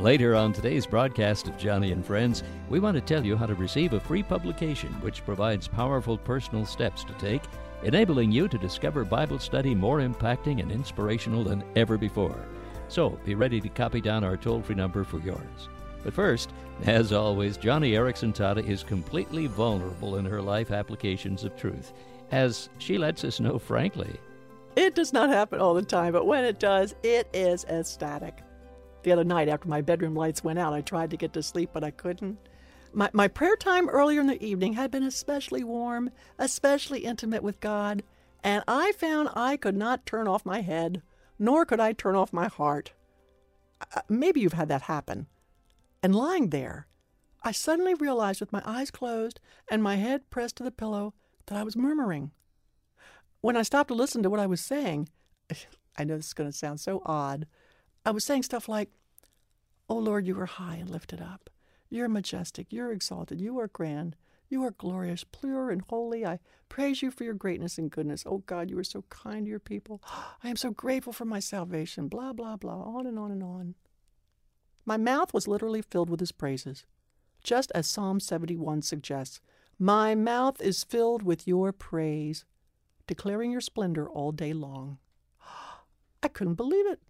Later on today's broadcast of Joni and Friends, we want to tell you how to receive a free publication which provides powerful personal steps to take, enabling you to discover Bible study more impacting and inspirational than ever before. So be ready to copy down our toll free number for yours. But first, as always, Joni Eareckson Tada is completely vulnerable in her life applications of truth, as she lets us know frankly. It does not happen all the time, but when it does, it is ecstatic. The other night, after my bedroom lights went out, I tried to get to sleep, but I couldn't. My, my prayer time earlier in the evening had been especially warm, especially intimate with God, and I found I could not turn off my head, nor could I turn off my heart. Uh, maybe you've had that happen. And lying there, I suddenly realized with my eyes closed and my head pressed to the pillow that I was murmuring. When I stopped to listen to what I was saying, I know this is going to sound so odd, I was saying stuff like, Oh Lord, you are high and lifted up. You're majestic. You're exalted. You are grand. You are glorious, pure, and holy. I praise you for your greatness and goodness. Oh God, you are so kind to your people. I am so grateful for my salvation. Blah, blah, blah. On and on and on. My mouth was literally filled with his praises, just as Psalm 71 suggests. My mouth is filled with your praise, declaring your splendor all day long. I couldn't believe it.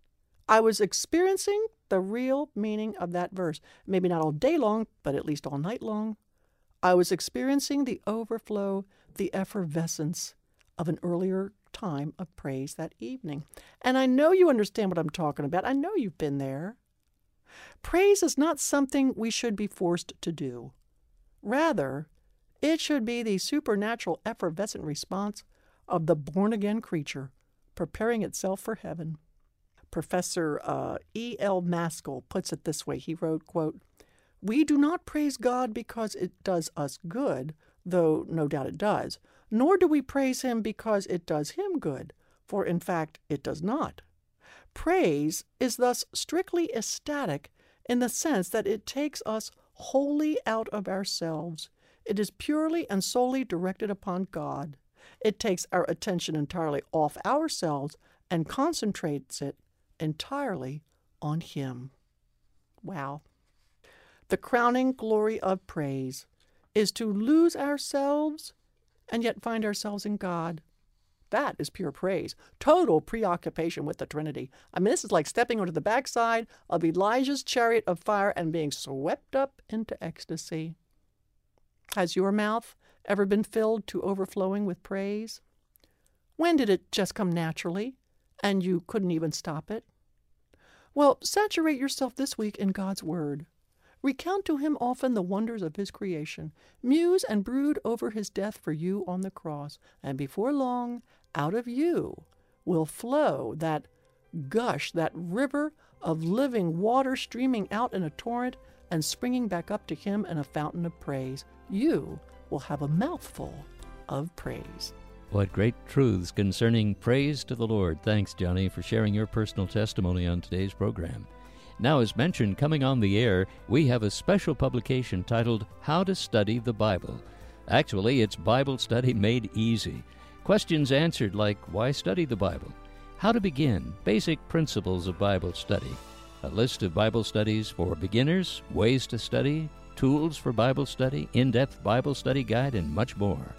I was experiencing the real meaning of that verse. Maybe not all day long, but at least all night long. I was experiencing the overflow, the effervescence of an earlier time of praise that evening. And I know you understand what I'm talking about. I know you've been there. Praise is not something we should be forced to do. Rather, it should be the supernatural effervescent response of the born again creature preparing itself for heaven. Professor uh, E. L. Mascall puts it this way. He wrote, quote, We do not praise God because it does us good, though no doubt it does, nor do we praise Him because it does Him good, for in fact it does not. Praise is thus strictly ecstatic in the sense that it takes us wholly out of ourselves. It is purely and solely directed upon God. It takes our attention entirely off ourselves and concentrates it entirely on Him. Wow. The crowning glory of praise is to lose ourselves and yet find ourselves in God. That is pure praise, total preoccupation with the Trinity. I mean, this is like stepping onto the backside of Elijah's chariot of fire and being swept up into ecstasy. Has your mouth ever been filled to overflowing with praise? When did it just come naturally and you couldn't even stop it? Well, saturate yourself this week in God's Word. Recount to Him often the wonders of His creation. Muse and brood over His death for you on the cross. And before long, out of you will flow that gush, that river of living water streaming out in a torrent and springing back up to Him in a fountain of praise. You will have a mouthful of praise. What great truths concerning praise to the Lord. Thanks, Joni, for sharing your personal testimony on today's program. Now, as mentioned, coming on the air, we have a special publication titled How to Study the Bible. Actually, it's Bible study made easy. Questions answered like why study the Bible? How to begin, basic principles of Bible study. A list of Bible studies for beginners, ways to study, tools for Bible study, in depth Bible study guide, and much more.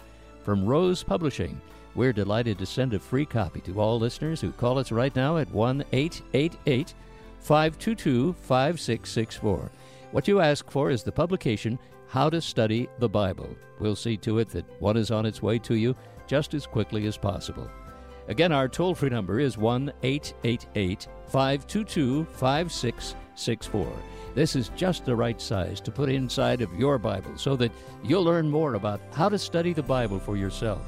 From Rose Publishing, we're delighted to send a free copy to all listeners who call us right now at 1 888 522 5664. What you ask for is the publication How to Study the Bible. We'll see to it that one is on its way to you just as quickly as possible. Again, our toll free number is 1 888 522 5664. This is just the right size to put inside of your Bible so that you'll learn more about how to study the Bible for yourself.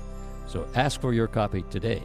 So ask for your copy today.